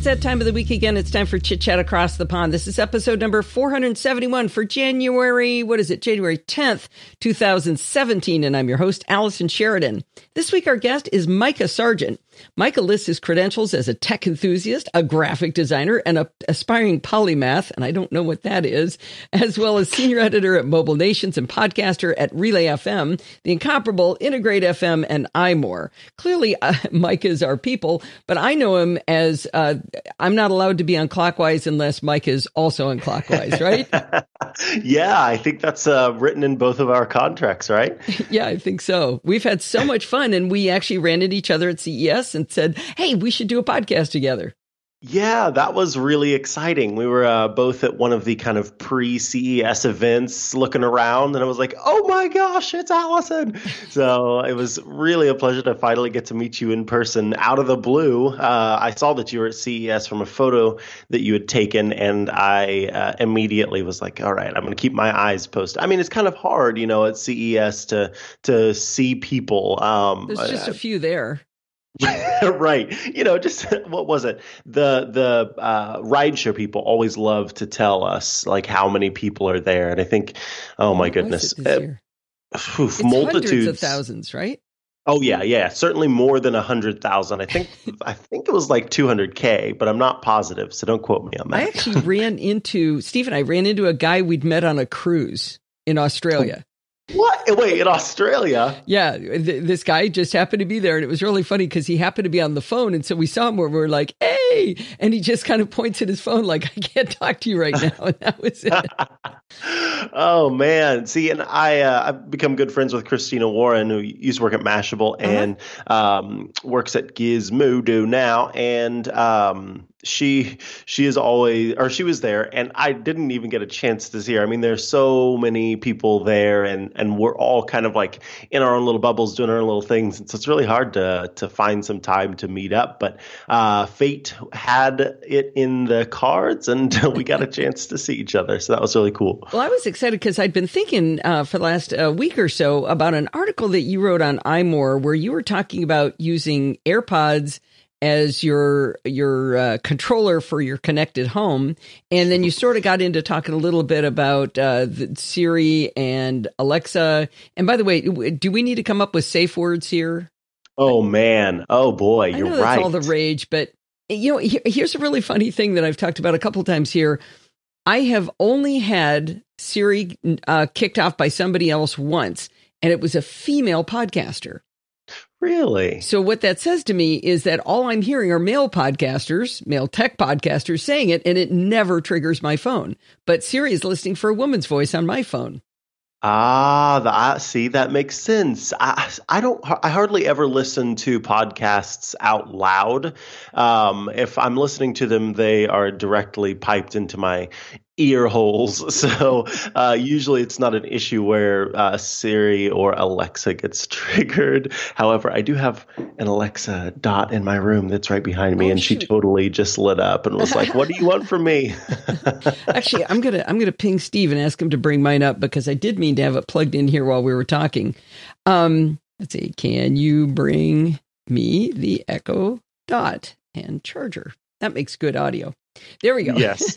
it's that time of the week again. It's time for Chit Chat Across the Pond. This is episode number 471 for January, what is it, January 10th, 2017. And I'm your host, Allison Sheridan. This week, our guest is Micah Sargent. Micah lists his credentials as a tech enthusiast, a graphic designer, and a aspiring polymath, and I don't know what that is, as well as senior editor at Mobile Nations and podcaster at Relay FM, the incomparable Integrate FM, and iMore. Clearly, uh, Micah is our people, but I know him as uh, I'm not allowed to be on clockwise unless Micah is also on clockwise, right? yeah, I think that's uh, written in both of our contracts, right? yeah, I think so. We've had so much fun, and we actually ran into each other at CES and said, "Hey, we should do a podcast together." Yeah, that was really exciting. We were uh, both at one of the kind of pre CES events looking around, and I was like, oh my gosh, it's Allison. so it was really a pleasure to finally get to meet you in person out of the blue. Uh, I saw that you were at CES from a photo that you had taken, and I uh, immediately was like, all right, I'm going to keep my eyes posted. I mean, it's kind of hard, you know, at CES to, to see people. Um, There's just a few there. right. You know, just what was it? The the uh, rideshare people always love to tell us like how many people are there, and I think, oh my goodness, uh, oof, multitudes of thousands, right? Oh yeah, yeah, certainly more than a hundred thousand. I think I think it was like two hundred k, but I'm not positive, so don't quote me on that. I actually ran into Steve and I ran into a guy we'd met on a cruise in Australia. What? Wait, in Australia? Yeah, th- this guy just happened to be there, and it was really funny because he happened to be on the phone, and so we saw him where we were like, "Hey!" and he just kind of points at his phone like, "I can't talk to you right now," and that was it. oh man, see, and I uh, I've become good friends with Christina Warren, who used to work at Mashable uh-huh. and um, works at Gizmodo now, and um, she she is always or she was there and i didn't even get a chance to see her. I mean there's so many people there and and we're all kind of like in our own little bubbles doing our own little things and so it's really hard to to find some time to meet up but uh, fate had it in the cards and we got a chance to see each other so that was really cool. Well i was excited because i'd been thinking uh, for the last uh, week or so about an article that you wrote on iMore where you were talking about using airpods as your your uh, controller for your connected home, and then you sort of got into talking a little bit about uh, Siri and Alexa. And by the way, do we need to come up with safe words here? Oh man! Oh boy! You're I know that's right. all the rage, but you know, here's a really funny thing that I've talked about a couple times here. I have only had Siri uh, kicked off by somebody else once, and it was a female podcaster. Really? So what that says to me is that all I'm hearing are male podcasters, male tech podcasters saying it, and it never triggers my phone. But Siri is listening for a woman's voice on my phone. Ah, the, I see that makes sense. I I don't I hardly ever listen to podcasts out loud. Um, if I'm listening to them, they are directly piped into my ear holes. So uh, usually it's not an issue where uh, Siri or Alexa gets triggered. However, I do have an Alexa dot in my room that's right behind me, oh, and shoot. she totally just lit up and was like, "What do you want from me?" Actually, I'm gonna I'm gonna ping Steve and ask him to bring mine up because I did mean to have it plugged in here while we were talking. Um, let's see, can you bring me the Echo Dot and charger? That makes good audio. There we go. Yes.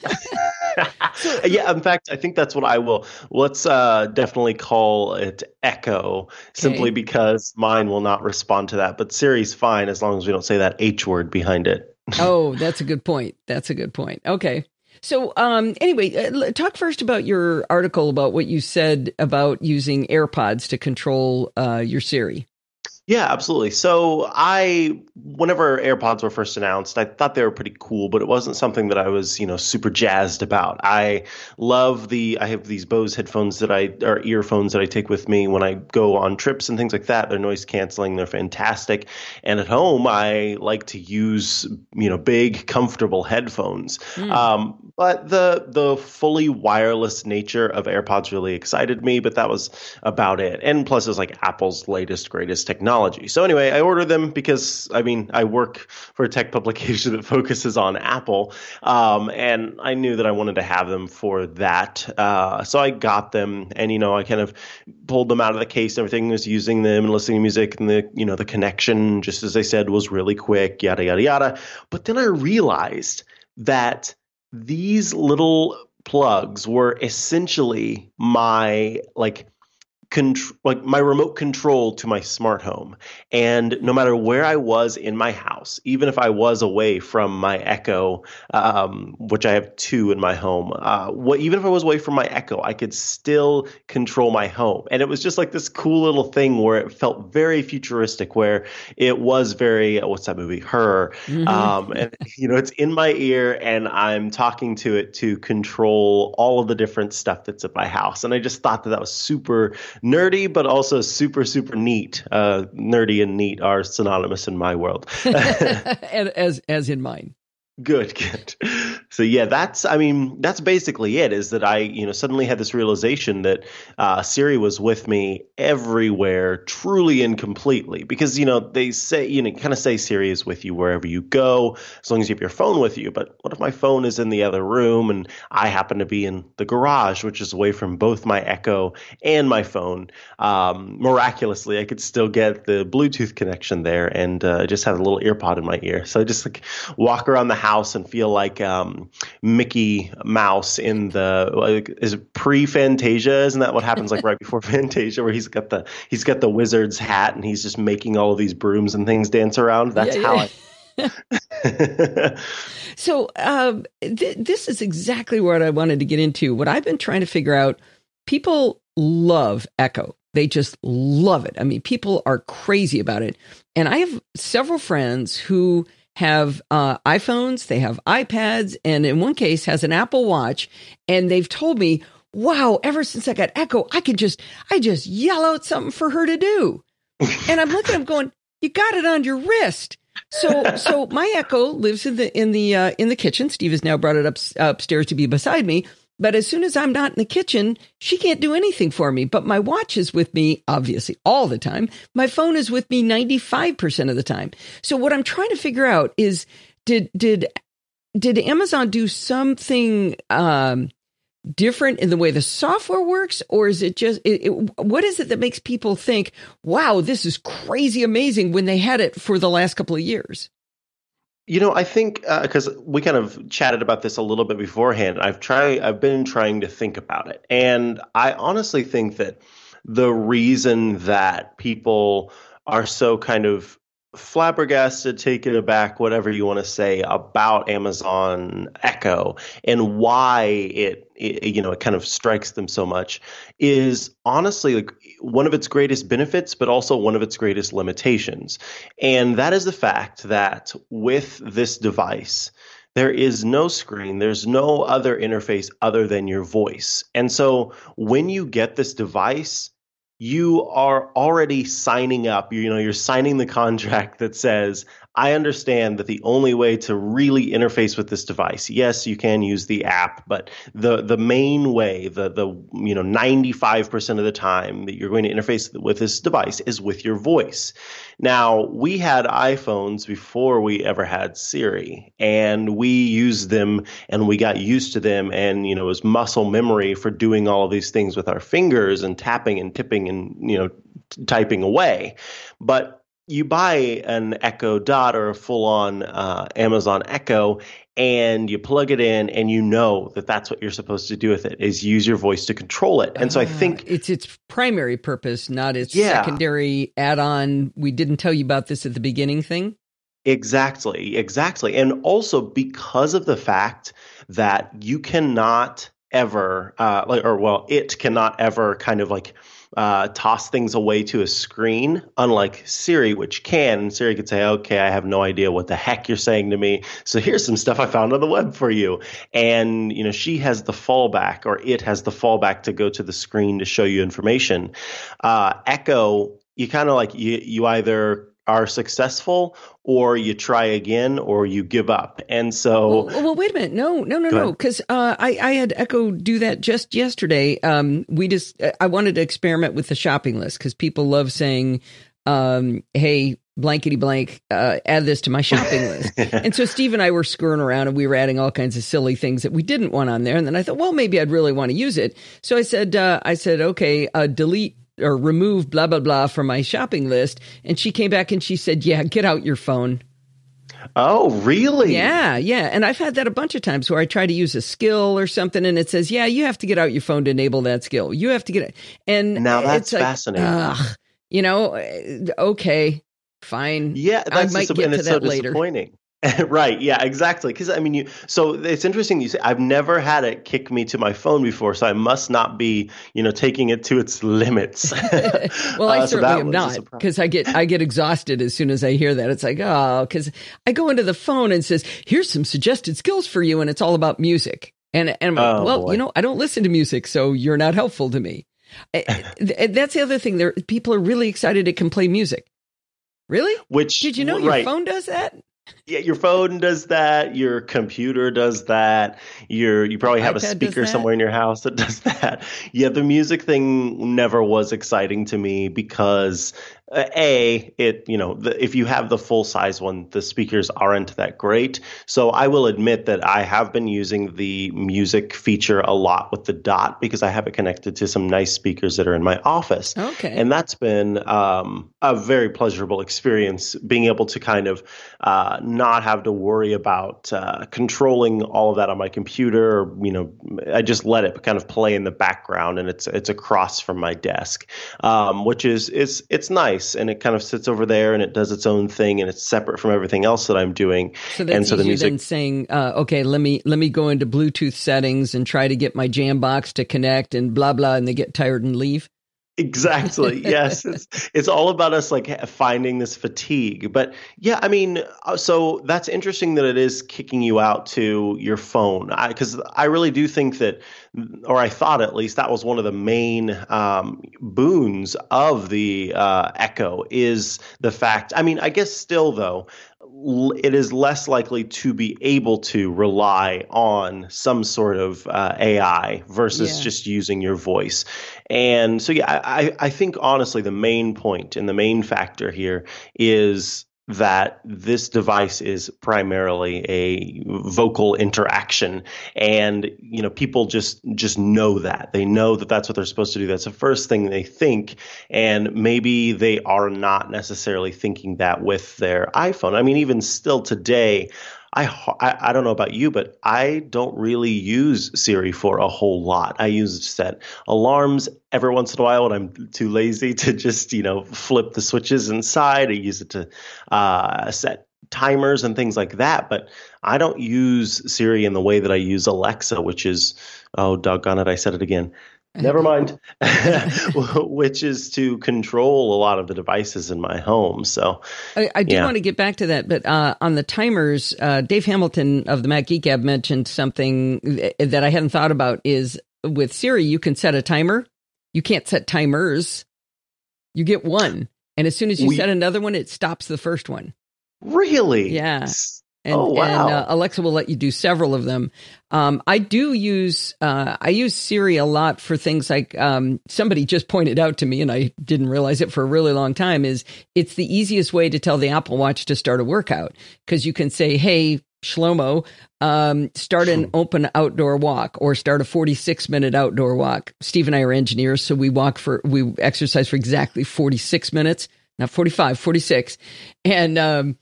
yeah, in fact, I think that's what I will. Let's uh, definitely call it Echo, simply okay. because mine will not respond to that. But Siri's fine as long as we don't say that H word behind it. oh, that's a good point. That's a good point. Okay. So, um, anyway, uh, talk first about your article about what you said about using AirPods to control uh, your Siri. Yeah, absolutely. So I, whenever AirPods were first announced, I thought they were pretty cool, but it wasn't something that I was, you know, super jazzed about. I love the, I have these Bose headphones that I, or earphones that I take with me when I go on trips and things like that. They're noise canceling. They're fantastic. And at home, I like to use, you know, big, comfortable headphones. Mm. Um, but the the fully wireless nature of AirPods really excited me, but that was about it. And plus, it's like Apple's latest, greatest technology technology. So anyway, I ordered them because I mean I work for a tech publication that focuses on Apple, um, and I knew that I wanted to have them for that. Uh, so I got them, and you know I kind of pulled them out of the case. And Everything was using them and listening to music, and the you know the connection, just as I said, was really quick. Yada yada yada. But then I realized that these little plugs were essentially my like contr- like my remote control to my smart home. And no matter where I was in my house, even if I was away from my Echo, um, which I have two in my home, uh, what even if I was away from my Echo, I could still control my home. And it was just like this cool little thing where it felt very futuristic, where it was very uh, what's that movie? Her. Mm-hmm. Um, and you know, it's in my ear, and I'm talking to it to control all of the different stuff that's at my house. And I just thought that that was super nerdy, but also super, super neat. Uh, nerdy and neat are synonymous in my world. as as in mine. Good, good. So yeah, that's I mean that's basically it. Is that I you know suddenly had this realization that uh, Siri was with me everywhere, truly and completely. Because you know they say you know kind of say Siri is with you wherever you go, as long as you have your phone with you. But what if my phone is in the other room and I happen to be in the garage, which is away from both my Echo and my phone? Um, miraculously, I could still get the Bluetooth connection there, and uh, just have a little earpod in my ear. So I just like walk around the house and feel like um, Mickey Mouse in the like, is pre Fantasia? Isn't that what happens like right before Fantasia, where he's got the he's got the wizard's hat and he's just making all of these brooms and things dance around? That's yeah, yeah. how I. so um, th- this is exactly what I wanted to get into. What I've been trying to figure out. People love Echo. They just love it. I mean, people are crazy about it. And I have several friends who have uh, iPhones, they have iPads, and in one case has an Apple Watch. And they've told me, wow, ever since I got Echo, I can just, I just yell out something for her to do. and I'm looking them going, you got it on your wrist. So, so my Echo lives in the in the uh, in the kitchen. Steve has now brought it up upstairs to be beside me. But as soon as I'm not in the kitchen, she can't do anything for me. But my watch is with me, obviously, all the time. My phone is with me 95% of the time. So what I'm trying to figure out is did, did, did Amazon do something, um, different in the way the software works or is it just it, it, what is it that makes people think wow this is crazy amazing when they had it for the last couple of years you know, I think because uh, we kind of chatted about this a little bit beforehand. I've tried, I've been trying to think about it, and I honestly think that the reason that people are so kind of flabbergasted, taken aback, whatever you want to say about Amazon Echo and why it, it, you know it kind of strikes them so much is honestly like one of its greatest benefits, but also one of its greatest limitations, and that is the fact that with this device. There is no screen, there's no other interface other than your voice. And so when you get this device, you are already signing up. You know, you're signing the contract that says, I understand that the only way to really interface with this device, yes, you can use the app, but the the main way, the the you know 95% of the time that you're going to interface with this device is with your voice. Now, we had iPhones before we ever had Siri, and we used them and we got used to them and you know, it was muscle memory for doing all of these things with our fingers and tapping and tipping and you know, typing away. But you buy an Echo Dot or a full on uh, Amazon Echo and you plug it in and you know that that's what you're supposed to do with it is use your voice to control it. And so I think uh, it's its primary purpose, not its yeah. secondary add on. We didn't tell you about this at the beginning thing. Exactly, exactly. And also because of the fact that you cannot ever, uh, like, or well, it cannot ever kind of like uh, toss things away to a screen, unlike Siri, which can. Siri could say, okay, I have no idea what the heck you're saying to me. So here's some stuff I found on the web for you. And, you know, she has the fallback or it has the fallback to go to the screen to show you information. Uh, Echo, you kind of like, you, you either are successful or you try again or you give up and so well, well wait a minute no no no no because uh, I, I had echo do that just yesterday um, we just i wanted to experiment with the shopping list because people love saying um, hey, blankety blank, uh, add this to my shopping list. and so Steve and I were screwing around and we were adding all kinds of silly things that we didn't want on there. And then I thought, well, maybe I'd really want to use it. So I said, uh, I said, okay, uh, delete or remove blah, blah, blah from my shopping list. And she came back and she said, yeah, get out your phone. Oh, really? Yeah, yeah. And I've had that a bunch of times where I try to use a skill or something and it says, yeah, you have to get out your phone to enable that skill. You have to get it. And now that's like, fascinating. Ugh, you know, eh, okay, fine. Yeah, that's I might get to that so later. Disappointing. right. Yeah, exactly. Because I mean, you. So it's interesting you say I've never had it kick me to my phone before, so I must not be, you know, taking it to its limits. well, I uh, certainly so am not because I get I get exhausted as soon as I hear that. It's like oh, because I go into the phone and says, "Here's some suggested skills for you," and it's all about music. And and I'm like, oh, well, boy. you know, I don't listen to music, so you're not helpful to me. That's the other thing. There, people are really excited it can play music. Really? Which did you know right. your phone does that? Yeah, your phone does that. Your computer does that. Your you probably have a speaker somewhere in your house that does that. Yeah, the music thing never was exciting to me because a it you know the, if you have the full size one the speakers aren't that great. So i will admit that i have been using the music feature a lot with the dot because i have it connected to some nice speakers that are in my office. Okay. And that's been um, a very pleasurable experience being able to kind of uh, not have to worry about uh, controlling all of that on my computer or you know i just let it kind of play in the background and it's it's across from my desk. Um, which is it's it's nice nice and it kind of sits over there and it does its own thing and it's separate from everything else that I'm doing. So that's and so the music than saying, uh, okay, let me let me go into Bluetooth settings and try to get my Jambox to connect and blah blah, and they get tired and leave. Exactly. Yes, it's it's all about us like finding this fatigue. But yeah, I mean, uh, so that's interesting that it is kicking you out to your phone because I, I, really do think that, or I thought at least that was one of the main um, boons of the uh, Echo is the fact. I mean, I guess still though, it is less likely to be able to rely on some sort of uh, AI versus yeah. just using your voice. And so, yeah, I, I think honestly, the main point and the main factor here is that this device is primarily a vocal interaction. And you know people just just know that. They know that that's what they're supposed to do. That's the first thing they think. And maybe they are not necessarily thinking that with their iPhone. I mean even still today I, I, I don't know about you, but I don't really use Siri for a whole lot. I use it to set alarms every once in a while when I'm too lazy to just you know flip the switches inside. I use it to uh, set timers and things like that. But I don't use Siri in the way that I use Alexa, which is oh doggone it, I said it again. Never mind. Which is to control a lot of the devices in my home. So I, I do yeah. want to get back to that, but uh, on the timers, uh, Dave Hamilton of the Mac Geek Gab mentioned something that I hadn't thought about. Is with Siri, you can set a timer. You can't set timers. You get one, and as soon as you we, set another one, it stops the first one. Really? Yeah. And, oh, wow. and uh, Alexa will let you do several of them. Um, I do use uh, I use Siri a lot for things like um, somebody just pointed out to me, and I didn't realize it for a really long time. Is it's the easiest way to tell the Apple Watch to start a workout because you can say, "Hey, Shlomo, um, start an open outdoor walk or start a 46 minute outdoor walk. Steve and I are engineers, so we walk for, we exercise for exactly 46 minutes, not 45, 46. And, um,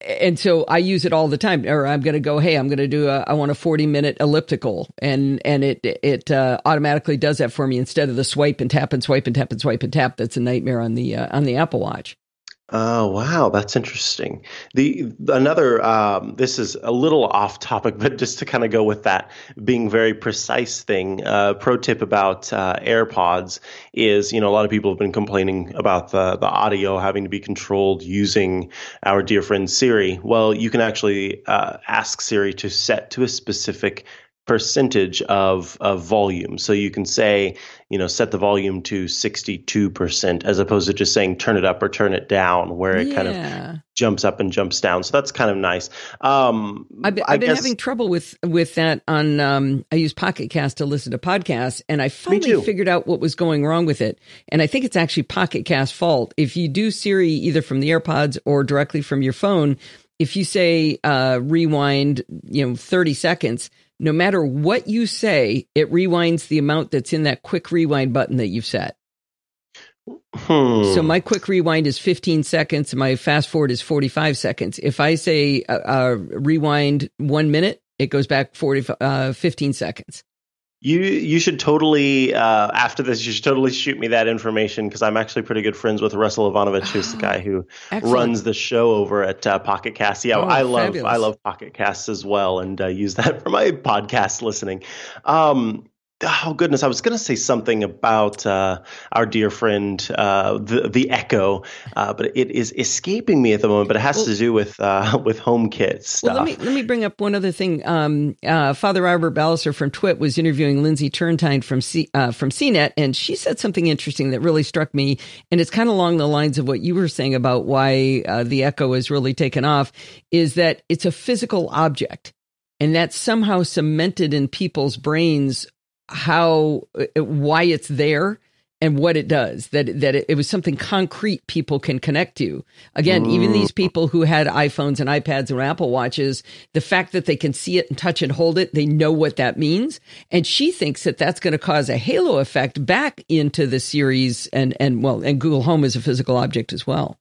and so I use it all the time. Or I'm going to go, hey, I'm going to do a, I want a 40 minute elliptical, and and it it uh, automatically does that for me instead of the swipe and tap and swipe and tap and swipe and tap. That's a nightmare on the uh, on the Apple Watch. Oh wow, that's interesting. The another um, this is a little off topic, but just to kind of go with that being very precise thing. Uh, pro tip about uh, AirPods is you know a lot of people have been complaining about the the audio having to be controlled using our dear friend Siri. Well, you can actually uh, ask Siri to set to a specific percentage of, of volume. So you can say, you know, set the volume to 62% as opposed to just saying turn it up or turn it down, where it yeah. kind of jumps up and jumps down. So that's kind of nice. Um, I've been, I've been guess, having trouble with, with that on, um, I use Pocket Cast to listen to podcasts and I finally figured out what was going wrong with it. And I think it's actually Pocket Cast fault. If you do Siri either from the AirPods or directly from your phone, if you say uh, rewind, you know, 30 seconds, no matter what you say, it rewinds the amount that's in that quick rewind button that you've set. Hmm. So my quick rewind is 15 seconds. And my fast forward is 45 seconds. If I say uh, uh, rewind one minute, it goes back 40, uh, 15 seconds. You you should totally uh, after this you should totally shoot me that information because I'm actually pretty good friends with Russell Ivanovic, who's the guy who Excellent. runs the show over at uh, Pocket Cast. Yeah, oh, I love fabulous. I love Pocket Casts as well, and uh, use that for my podcast listening. Um, oh goodness, I was going to say something about uh, our dear friend uh, the the Echo, uh, but it is escaping me at the moment. But it has well, to do with uh, with HomeKit stuff. Well, let me let me bring up one other thing. Um, uh, Father Robert Ballecer from Twit was interviewing Lindsay Turrentine from C, uh, from CNET, and she said something interesting that really struck me, and it's kind of along the lines of what you were saying about why the Echo is really taken off. Is that it's a physical object. And that's somehow cemented in people's brains how uh, why it's there and what it does that that it, it, was something concrete people can connect to. Again mm. even these people who had iPhones and iPads and Apple watches the fact that they can see it and touch and hold it they know what that means. And she thinks that that's going to cause a halo effect back into the series and and well and Google Home is a physical object as well.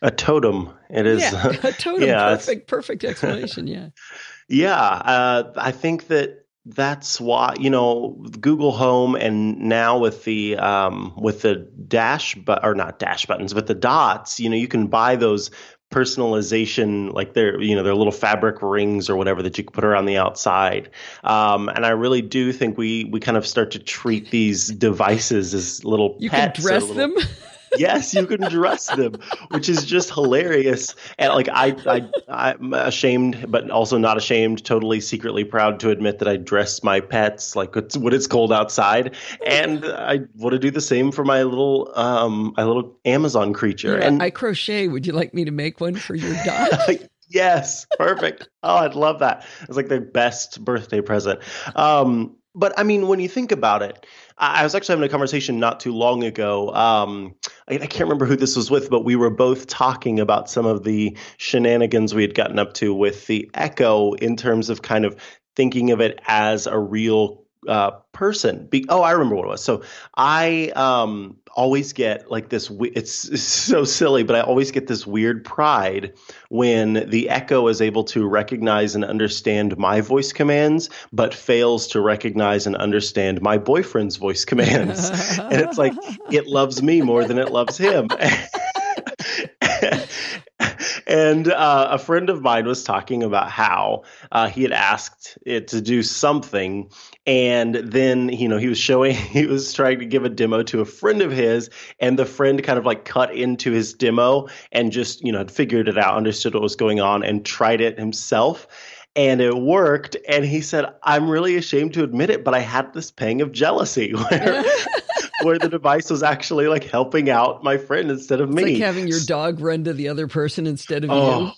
A totem. It is yeah, a totem. Yeah, perfect perfect explanation yeah. Yeah uh, I think that that's why you know Google Home and now with the um, with the dash but or not dash buttons but the dots you know you can buy those personalization like they're you know their little fabric rings or whatever that you can put around the outside. Um, and I really do think we we kind of start to treat these devices as little you can dress little, them yes, you can dress them, which is just hilarious. And like I, I, I'm ashamed, but also not ashamed. Totally secretly proud to admit that I dress my pets like it's, when it's cold outside, and I want to do the same for my little, um, my little Amazon creature. Yeah, and I crochet. Would you like me to make one for your dog? yes, perfect. Oh, I'd love that. It's like the best birthday present. Um, but I mean, when you think about it, I was actually having a conversation not too long ago. Um, I, I, can't remember who this was with, but we were both talking about some of the shenanigans we had gotten up to with the Echo in terms of kind of thinking of it as a real uh, person. Be- oh, I remember what it was. So I um, always get like this. It's, it's, so silly, but I always get this weird pride when the Echo is able to recognize and understand my voice commands, but fails to recognize and understand my boyfriend's voice commands. and it's like it loves me more than it loves him. and uh, a friend of mine was talking about how uh, he had asked it to do something, and then you know he was showing he was trying to give a demo to a friend of his, and the friend kind of like cut into his demo and just you know had figured it out, understood what was going on, and tried it himself and it worked. And he said, I'm really ashamed to admit it, but I had this pang of jealousy where where the device was actually like helping out my friend instead of it's me. Like having your dog run to the other person instead of oh, you.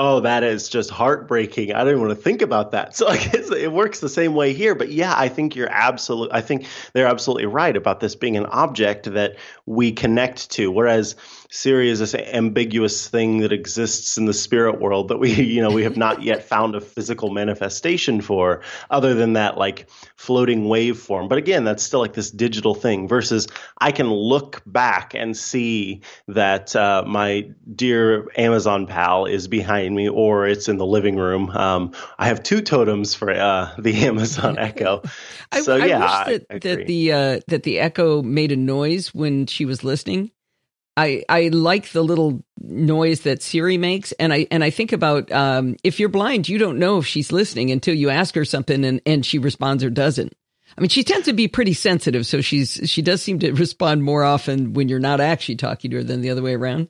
Oh, that is just heartbreaking. I don't want to think about that. So I guess it works the same way here. But yeah, I think you're absolutely. I think they're absolutely right about this being an object that we connect to. Whereas Siri is this ambiguous thing that exists in the spirit world that we, you know, we have not yet found a physical manifestation for, other than that like floating waveform. But again, that's still like this digital thing. Versus, I can look back and see that uh, my dear Amazon pal is behind me, or it's in the living room. Um, I have two totems for uh, the Amazon Echo. So I, yeah, I wish that, I, that the uh, that the Echo made a noise when she was listening. I, I like the little noise that Siri makes, and I and I think about um, if you're blind, you don't know if she's listening until you ask her something and, and she responds or doesn't. I mean, she tends to be pretty sensitive, so she's she does seem to respond more often when you're not actually talking to her than the other way around.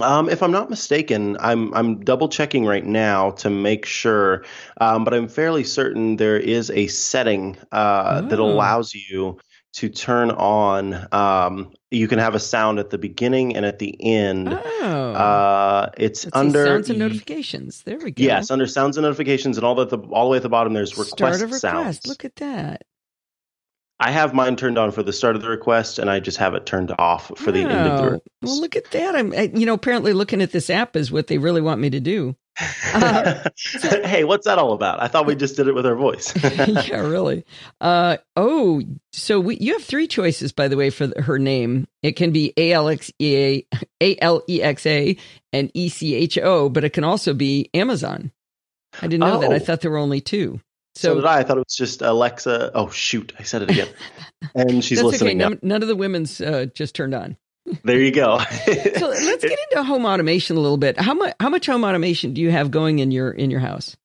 Um, if I'm not mistaken, I'm I'm double checking right now to make sure, um, but I'm fairly certain there is a setting uh, that Oh. allows you to turn on. Um, you can have a sound at the beginning and at the end. Oh. Uh, it's Let's under sounds and notifications. There we go. Yes, under sounds and notifications, and all the, the all the way at the bottom. There's request Start of request. sounds. Look at that. I have mine turned on for the start of the request, and I just have it turned off for the end of the Oh, request. Well, look at that. I'm, I, you know, apparently looking at this app is what they really want me to do. Uh, hey, what's that all about? I thought we just did it with our voice. yeah, really. Uh, oh, so we, you have three choices, by the way, for the, her name. It can be A L X E A, A L E X A, and E C H O, but it can also be Amazon. I didn't know that. I Oh. thought there were only two. so, So, did I. I thought it was just Alexa. Oh shoot, I said it again. And she's that's okay. listening now. None, none of the women's uh, just turned on. There you go. So let's get into home automation a little bit. How much how much home automation do you have going in your in your house?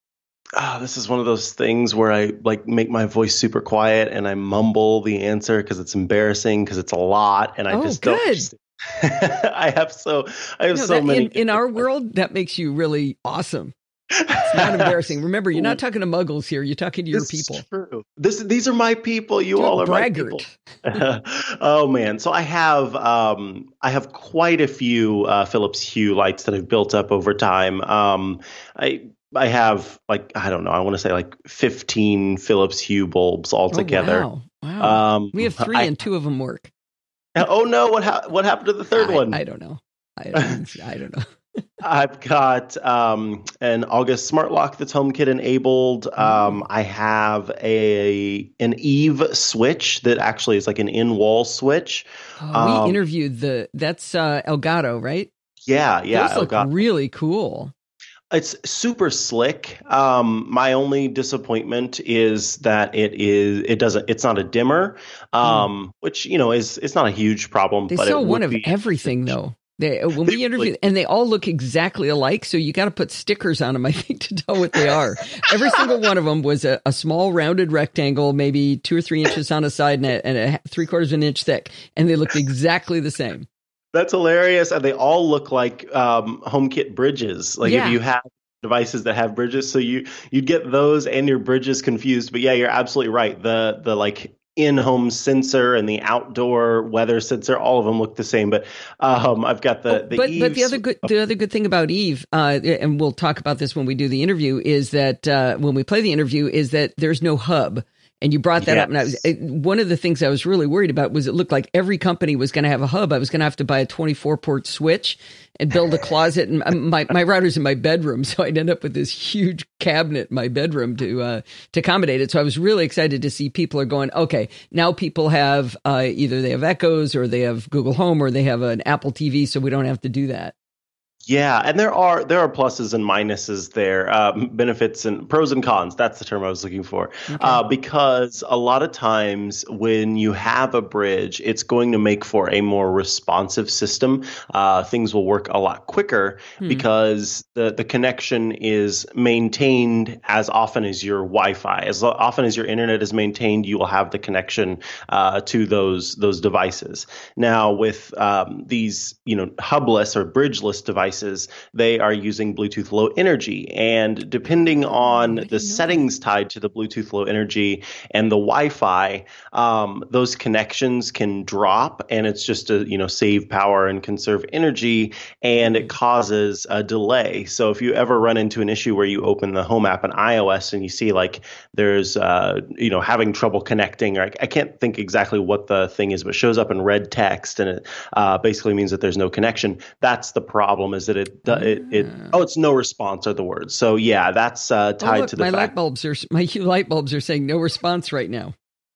Ah, this is one of those things where I like make my voice super quiet and I mumble the answer because it's embarrassing because it's a lot and I Oh, just good. don't. I have so I have No, so that- many in, in our world, that makes you really awesome. It's not embarrassing. Remember, you're not talking to muggles here. You're talking to your This people. True. This these are my people. You Dude, all are braggart. my people. oh man, so I have um, I have quite a few uh, Philips Hue lights that I've built up over time. Um, I I have like I don't know. I want to say like 15 Philips Hue bulbs altogether. Oh, wow. wow. Um, we have three, I- and two of them work. oh no! What ha- what happened to the third I, one? I don't know. I, don't- I don't know. I've got um, an August smart lock that's HomeKit enabled. Um, I have a an Eve switch that actually is like an in wall switch. Oh, Um, we interviewed the that's uh, Elgato, right? Yeah, yeah. Those look Elgato. really cool. It's super slick. Um, my only disappointment is that it is it doesn't it's not a dimmer, um, which you know is it's not a huge problem. They but sell one of everything though. They, uh, when we interview, and they all look exactly alike, so you got to put stickers on them, I think, to tell what they are. Every single one of them was a, a small rounded rectangle, maybe two or three inches on a side and a, and a three quarters of an inch thick, and they looked exactly the same. That's hilarious, and they all look like um, HomeKit bridges. Like Yeah. if you have devices that have bridges, so you you'd get those and your bridges confused. But yeah, you're absolutely right. The the like in-home sensor and the outdoor weather sensor, all of them look the same. But um, I've got the Oh, the but but the other good the other good thing about Eve, uh, and we'll talk about this when we do the interview, is that uh, when we play the interview, is that there's no hub. And you brought that up, and I was it, one of the things I was really worried about was it looked like every company was going to have a hub. I was going to have to buy a 24 port switch and build a closet, and um, my my router's in my bedroom, so I'd end up with this huge cabinet in my bedroom to uh, to accommodate it. So I was really excited to see people are going. Okay, now people have uh, either they have Echoes or they have Google Home or they have an Apple TV, so we don't have to do that. Yeah, and there are there are pluses and minuses there, um, benefits and pros and cons. That's the term I was looking for. Uh, because a lot of times when you have a bridge, it's going to make for a more responsive system. Uh, things will work a lot quicker Hmm. because the the connection is maintained as often as your Wi-Fi. As often as your internet is maintained, you will have the connection uh, to those those devices. Now, with um, these, you know, hubless or bridgeless devices, they are using Bluetooth Low Energy, and depending on didn't know the settings tied to the Bluetooth Low Energy and the Wi-Fi, um, those connections can drop, and it's just to you know save power and conserve energy, and it causes a delay. So if you ever run into an issue where you open the Home app in iOS and you see like there's uh, you know having trouble connecting, or I, I can't think exactly what the thing is, but shows up in red text, and it uh, basically means that there's no connection. That's the problem. Is that it it, it oh it's no response are the words. So yeah, that's uh, Oh, tied look, to the my light bulbs are my light bulbs are saying no response right now.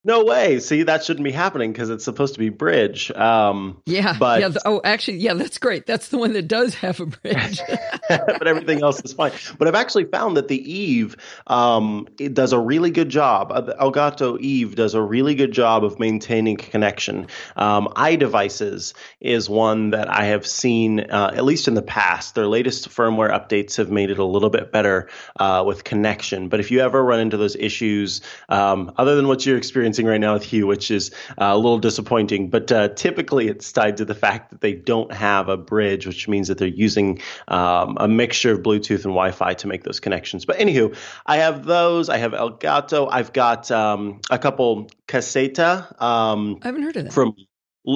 No way. See, that shouldn't be happening because it's supposed to be bridge. Um, Yeah, But- yeah. th- oh, actually, yeah, that's great. That's the one that does have a bridge. but everything else is fine. But I've actually found that the Eve um, it does a really good job. Uh, the Elgato Eve does a really good job of maintaining connection. Um, iDevices is one that I have seen, uh, at least in the past. Their latest firmware updates have made it a little bit better uh, with connection. But if you ever run into those issues, um, other than what you're experiencing experiencing right now with Hue, which is uh, a little disappointing. But uh, typically, it's tied to the fact that they don't have a bridge, which means that they're using um, a mixture of Bluetooth and Wi-Fi to make those connections. But anywho, I have those. I have Elgato. I've got um, a couple Caseta. Um, I haven't heard of that. From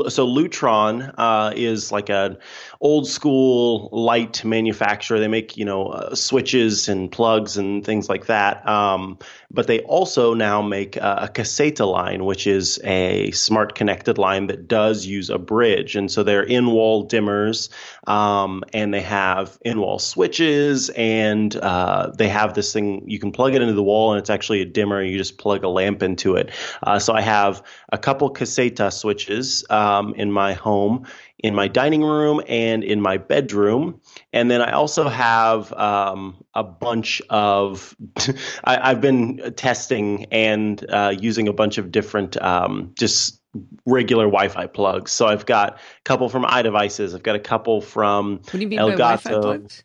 so Lutron uh, is like an old school light manufacturer. They make you know uh, switches and plugs and things like that. Um, but they also now make uh, a Caseta line, which is a smart connected line that does use a bridge. And so they're in wall dimmers, um, and they have in wall switches, and uh, they have this thing you can plug it into the wall, and it's actually a dimmer. You just plug a lamp into it. Uh, so I have a couple Caseta switches um, in my home in my dining room and in my bedroom. And then I also have um, a bunch of, I, have been testing and uh, using a bunch of different um, just regular Wi-Fi plugs. So I've got a couple from iDevices. I've got a couple from what do you mean Elgato. By Wi-Fi plugs?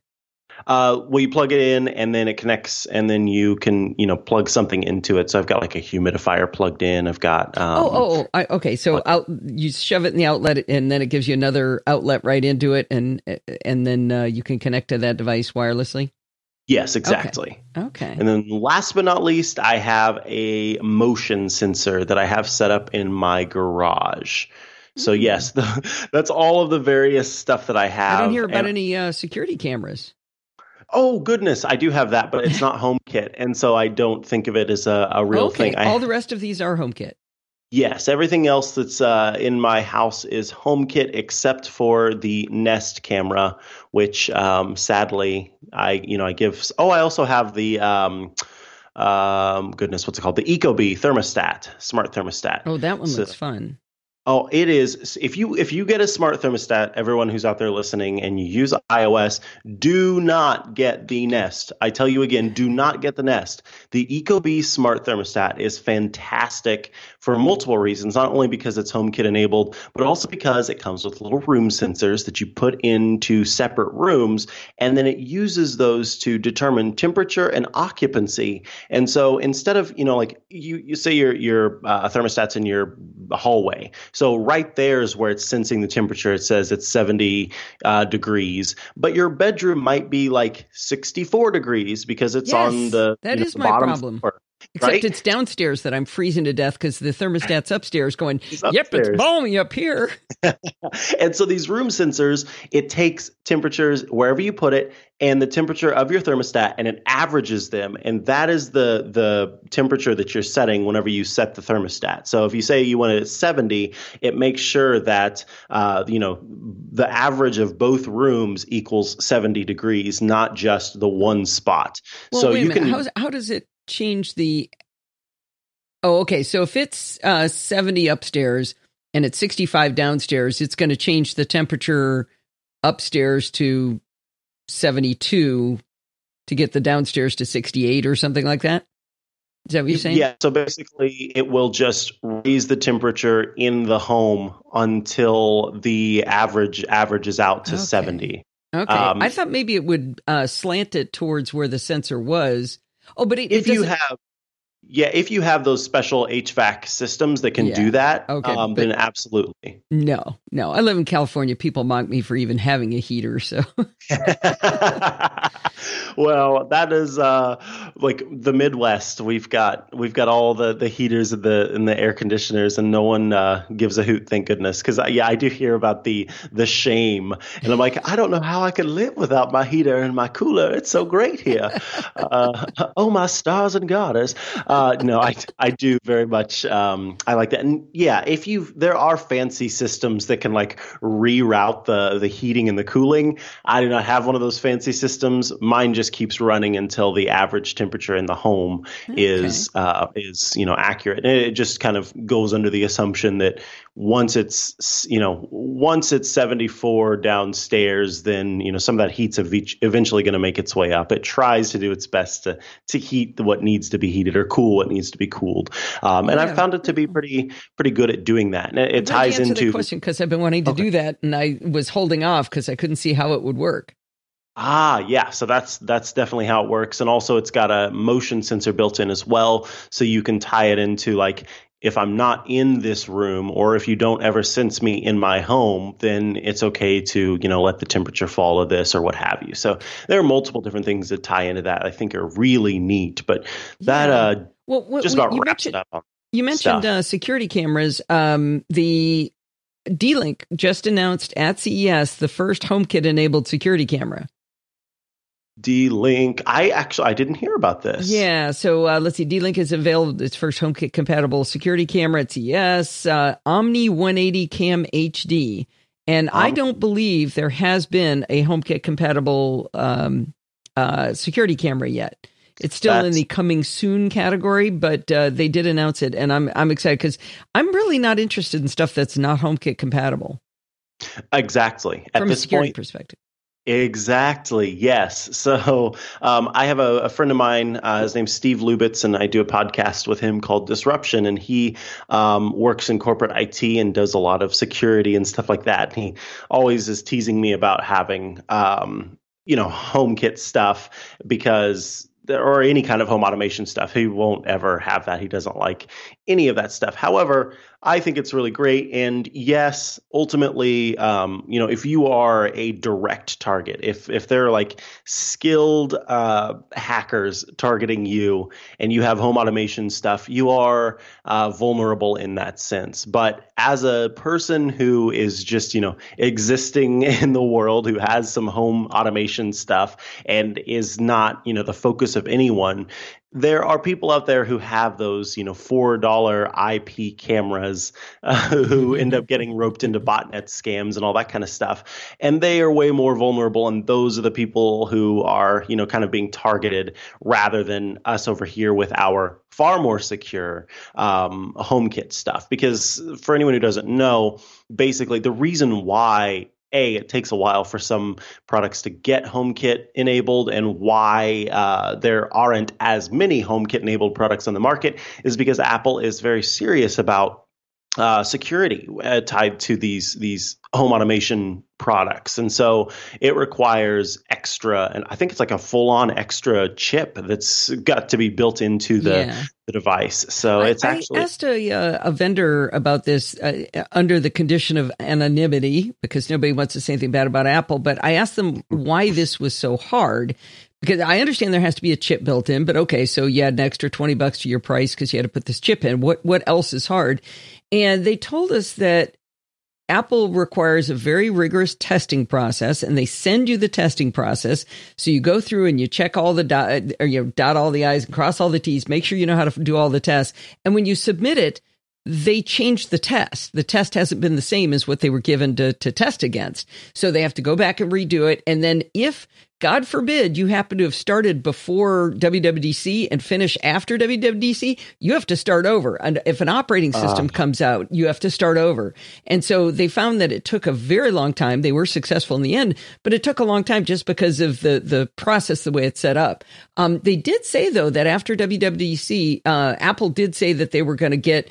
Uh, well, you plug it in and then it connects, and then you can you know plug something into it. So I've got like a humidifier plugged in. I've got um, oh oh, oh I, okay. So out you shove it in the outlet, and then it gives you another outlet right into it, and and then uh, you can connect to that device wirelessly. Yes, exactly. Okay. okay. And then last but not least, I have a motion sensor that I have set up in my garage. So mm. yes, the, that's all of the various stuff that I have. I didn't hear about and, any uh, security cameras. Oh goodness, I do have that, but it's not HomeKit, and so I don't think of it as a, a real okay. thing. I, All the rest of these are HomeKit. Yes, everything else that's uh, in my house is HomeKit except for the Nest camera, which um, sadly I you know I give. Oh, I also have the. Um, um, goodness, what's it called? The Ecobee thermostat, smart thermostat. Oh, that one so, looks fun. Oh, it is. If you if you get a smart thermostat, everyone who's out there listening, and you use iOS, do not get the Nest. I tell you again, do not get the Nest. The Ecobee smart thermostat is fantastic for multiple reasons. Not only because it's HomeKit enabled, but also because it comes with little room sensors that you put into separate rooms, and then it uses those to determine temperature and occupancy. And so instead of you know like you you say your your uh, thermostat's in your hallway so right there is where it's sensing the temperature. It says it's 70 uh, degrees, but your bedroom might be like 64 degrees because it's yes, on the that is my problem. Floor. Except right? it's downstairs that I'm freezing to death because the thermostat's upstairs going, upstairs. yep, it's balmy up here. and so these room sensors, it takes temperatures wherever you put it and the temperature of your thermostat and it averages them. And that is the, the temperature that you're setting whenever you set the thermostat. So if you say you want it at 70, it makes sure that, uh, you know, the average of both rooms equals 70 degrees, not just the one spot. Well, so you can. How, how does it change the oh okay so if it's uh 70 upstairs and it's 65 downstairs it's going to change the temperature upstairs to 72 to get the downstairs to 68 or something like that? Is that what you're saying? Yeah so basically it will just raise the temperature in the home until the average averages out to okay. 70 okay. Um, i thought maybe it would uh, slant it towards where the sensor was Oh, but it, if it you have yeah, if you have those special HVAC systems that can yeah. do that, okay, um, then absolutely. No, no. I live in California. People mock me for even having a heater. So, well, that is uh, like the Midwest. We've got we've got all the the heaters and the and the air conditioners, and no one uh, gives a hoot. Thank goodness, because yeah, I do hear about the the shame, and I'm like, I don't know how I could live without my heater and my cooler. It's so great here. uh, oh my stars and garters. Uh, no, I I do very much. Um, I like that, and yeah, if you there are fancy systems that can like reroute the the heating and the cooling. I do not have one of those fancy systems. Mine just keeps running until the average temperature in the home okay. is uh, is you know accurate. And it just kind of goes under the assumption that once it's you know once it's 74 downstairs then you know some of that heat's eventually going to make its way up it tries to do its best to to heat what needs to be heated or cool what needs to be cooled um, and yeah. i found it to be pretty pretty good at doing that and it, it ties into the question because i've been wanting to okay. do that and i was holding off because i couldn't see how it would work Ah, yeah. So that's that's definitely how it works, and also it's got a motion sensor built in as well, so you can tie it into like if I'm not in this room or if you don't ever sense me in my home, then it's okay to, you know, let the temperature follow this or what have you. So there are multiple different things that tie into that I think are really neat. But that Yeah. uh, Well, what, just about you wraps mentioned, it up. On. You mentioned uh, security cameras. Um, the D-Link just announced at CES the first HomeKit enabled security camera. D-Link. I actually I didn't hear about this. Yeah, so uh, let's see. D-Link is available its first HomeKit compatible security camera at CES, uh, Omna 180 Cam HD, and I Um, don't believe there has been a HomeKit compatible um, uh, security camera yet. It's still in the coming soon category, but uh, they did announce it, and I'm I'm excited because I'm really not interested in stuff that's not HomeKit compatible Exactly. At from a security point, perspective. Exactly. Yes. So um, I have a, a friend of mine. Uh, his name's Steve Lubitz, and I do a podcast with him called Disruption. And he um, works in corporate IT and does a lot of security and stuff like that. And he always is teasing me about having, um, you know, HomeKit stuff because. Or any kind of home automation stuff. He won't ever have that. He doesn't like any of that stuff. However, I think it's really great. And yes, ultimately, um, you know, if you are a direct target, if if they're like skilled uh, hackers targeting you, and you have home automation stuff, you are uh, vulnerable in that sense. But as a person who is just you know existing in the world, who has some home automation stuff, and is not you know the focus of anyone, there are people out there who have those, you know, four dollar IP cameras uh, who end up getting roped into botnet scams and all that kind of stuff, and they are way more vulnerable. And those are the people who are, you know, kind of being targeted rather than us over here with our far more secure um, HomeKit stuff. Because for anyone who doesn't know, basically the reason why a it takes a while for some products to get HomeKit enabled, and why uh, there aren't as many HomeKit enabled products on the market is because Apple is very serious about uh, security uh, tied to these these home automation products, and so it requires extra, and I think it's like a full on extra chip that's got to be built into the, Yeah. the device. So I, it's actually I asked a, uh, a vendor about this uh, under the condition of anonymity because nobody wants to say anything bad about Apple. But I asked them why this was so hard because I understand there has to be a chip built in. But okay, so you had an extra twenty bucks to your price because you had to put this chip in. What what else is hard? And they told us that Apple requires a very rigorous testing process, and they send you the testing process. So you go through and you check all the dot, or you dot all the i's and cross all the t's. Make sure you know how to do all the tests. And when you submit it, they changed the test. The test hasn't been the same as what they were given to, to test against. So they have to go back and redo it. And then if, God forbid, you happen to have started before WWDC and finish after WWDC, you have to start over. And if an operating system comes out, you have to start over. And so they found that it took a very long time. They were successful in the end, but it took a long time just because of the, the process, the way it's set up. Um, they did say, though, that after WWDC, uh, Apple did say that they were going to get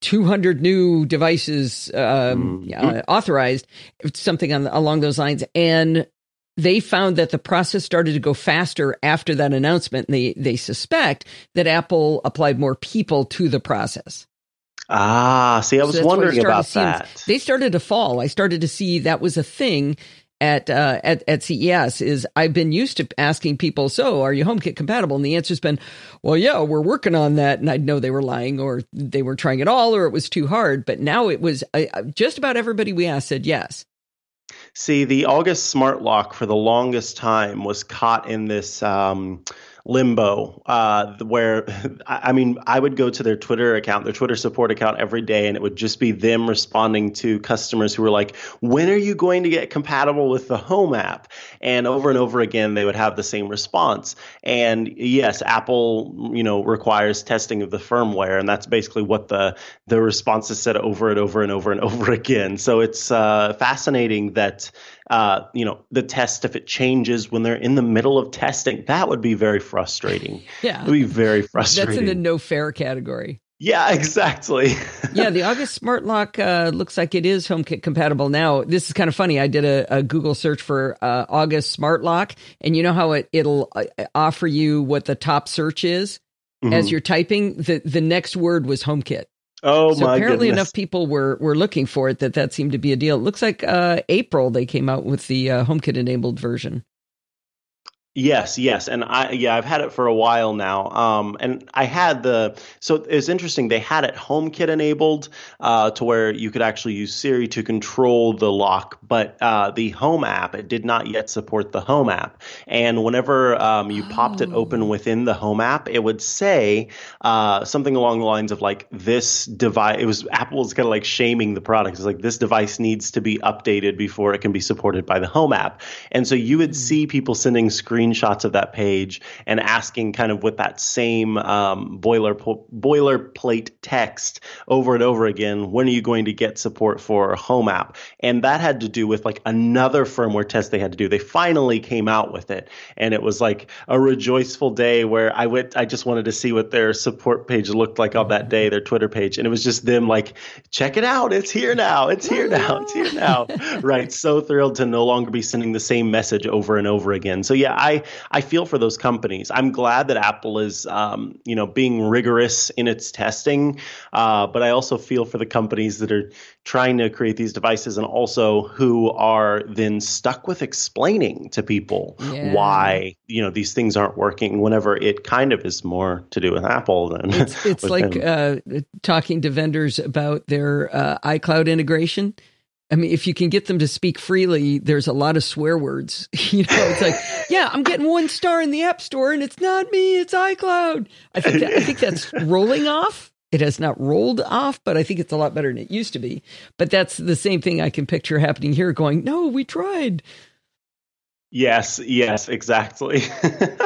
200 new devices um, uh, authorized, something on, along those lines. And they found that the process started to go faster after that announcement. And they, they suspect that Apple applied more people to the process. ah. See, I was we wondering about seeing- that. They started to fall. I started to see that was a thing at uh, at at CES. Is I've been used to asking people, so are you HomeKit compatible? And the answer's been, well, yeah, we're working on that. And I'd know they were lying, or they were trying it all, or it was too hard. But now it was uh, just about everybody we asked said yes. See, the August smart lock for the longest time was caught in this um, limbo uh, where, I mean, I would go to their Twitter account, their Twitter support account every day, and it would just be them responding to customers who were like, when are you going to get compatible with the Home app? And over and over again, they would have the same response. And yes, Apple, you know, requires testing of the firmware, and that's basically what the the responses said over and over and over and over again. So it's uh, fascinating that uh, you know the test if it changes when they're in the middle of testing, that would be very frustrating. Yeah. it would be very frustrating. That's in the no fair category. yeah, exactly. yeah, the August Smart Lock uh, looks like it is HomeKit compatible now. This is kind of funny. I did a, a Google search for uh, August Smart Lock, and you know how it, it'll uh, offer you what the top search is Mm-hmm. as you're typing. the The next word was HomeKit. Oh so my apparently goodness. enough people were were looking for it that that seemed to be a deal. It looks like uh, April they came out with the uh, HomeKit enabled version. Yes, yes, and I yeah I've had it for a while now. Um, and I had the so it's interesting they had it HomeKit enabled uh, to where you could actually use Siri to control the lock, but uh, the Home app it did not yet support the Home app. And whenever um, you popped it open within the Home app, it would say uh, something along the lines of like this device. It was Apple was kind of like shaming the product. It's like this device needs to be updated before it can be supported by the Home app. And so you would see people sending screenshots of that page and asking kind of with that same um, boiler boilerplate text over and over again, when are you going to get support for Home app? And that had to do with like another firmware test they had to do. They finally came out with it, and it was like a rejoiceful day where I went. I just wanted to see what their support page looked like on that day, their Twitter page, and it was just them like, check it out, it's here now, it's here now, it's here now. right, so thrilled to no longer be sending the same message over and over again. So yeah, I I feel for those companies. I'm glad that Apple is, um, you know, being rigorous in its testing, uh, but I also feel for the companies that are trying to create these devices and also who are then stuck with explaining to people Yeah. why you know these things aren't working. Whenever it kind of is more to do with Apple than It's, it's like uh, talking to vendors about their uh, iCloud integration. I mean, if you can get them to speak freely, there's a lot of swear words. You know, it's like, yeah, I'm getting one star in the App Store, and it's not me, it's iCloud. I think that, I think that's rolling off. It has not rolled off, but I think it's a lot better than it used to be. But that's the same thing I can picture happening here. Going, no, we tried. Yes, yes, exactly.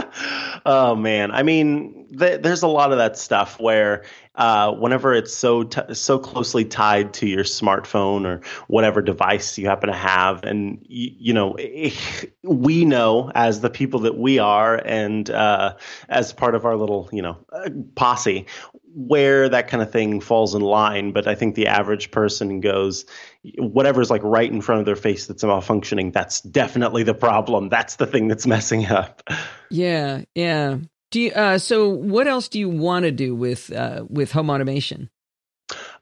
oh man, I mean, th- there's a lot of that stuff where uh, whenever it's so t- so closely tied to your smartphone or whatever device you happen to have, and y- you know, we know as the people that we are, and uh, as part of our little you know uh, posse, where that kind of thing falls in line. But I think the average person goes, whatever's like right in front of their face that's malfunctioning, that's definitely the problem. That's the thing that's messing up. Yeah, yeah. Do you, uh, so what else do you want to do with uh, with home automation?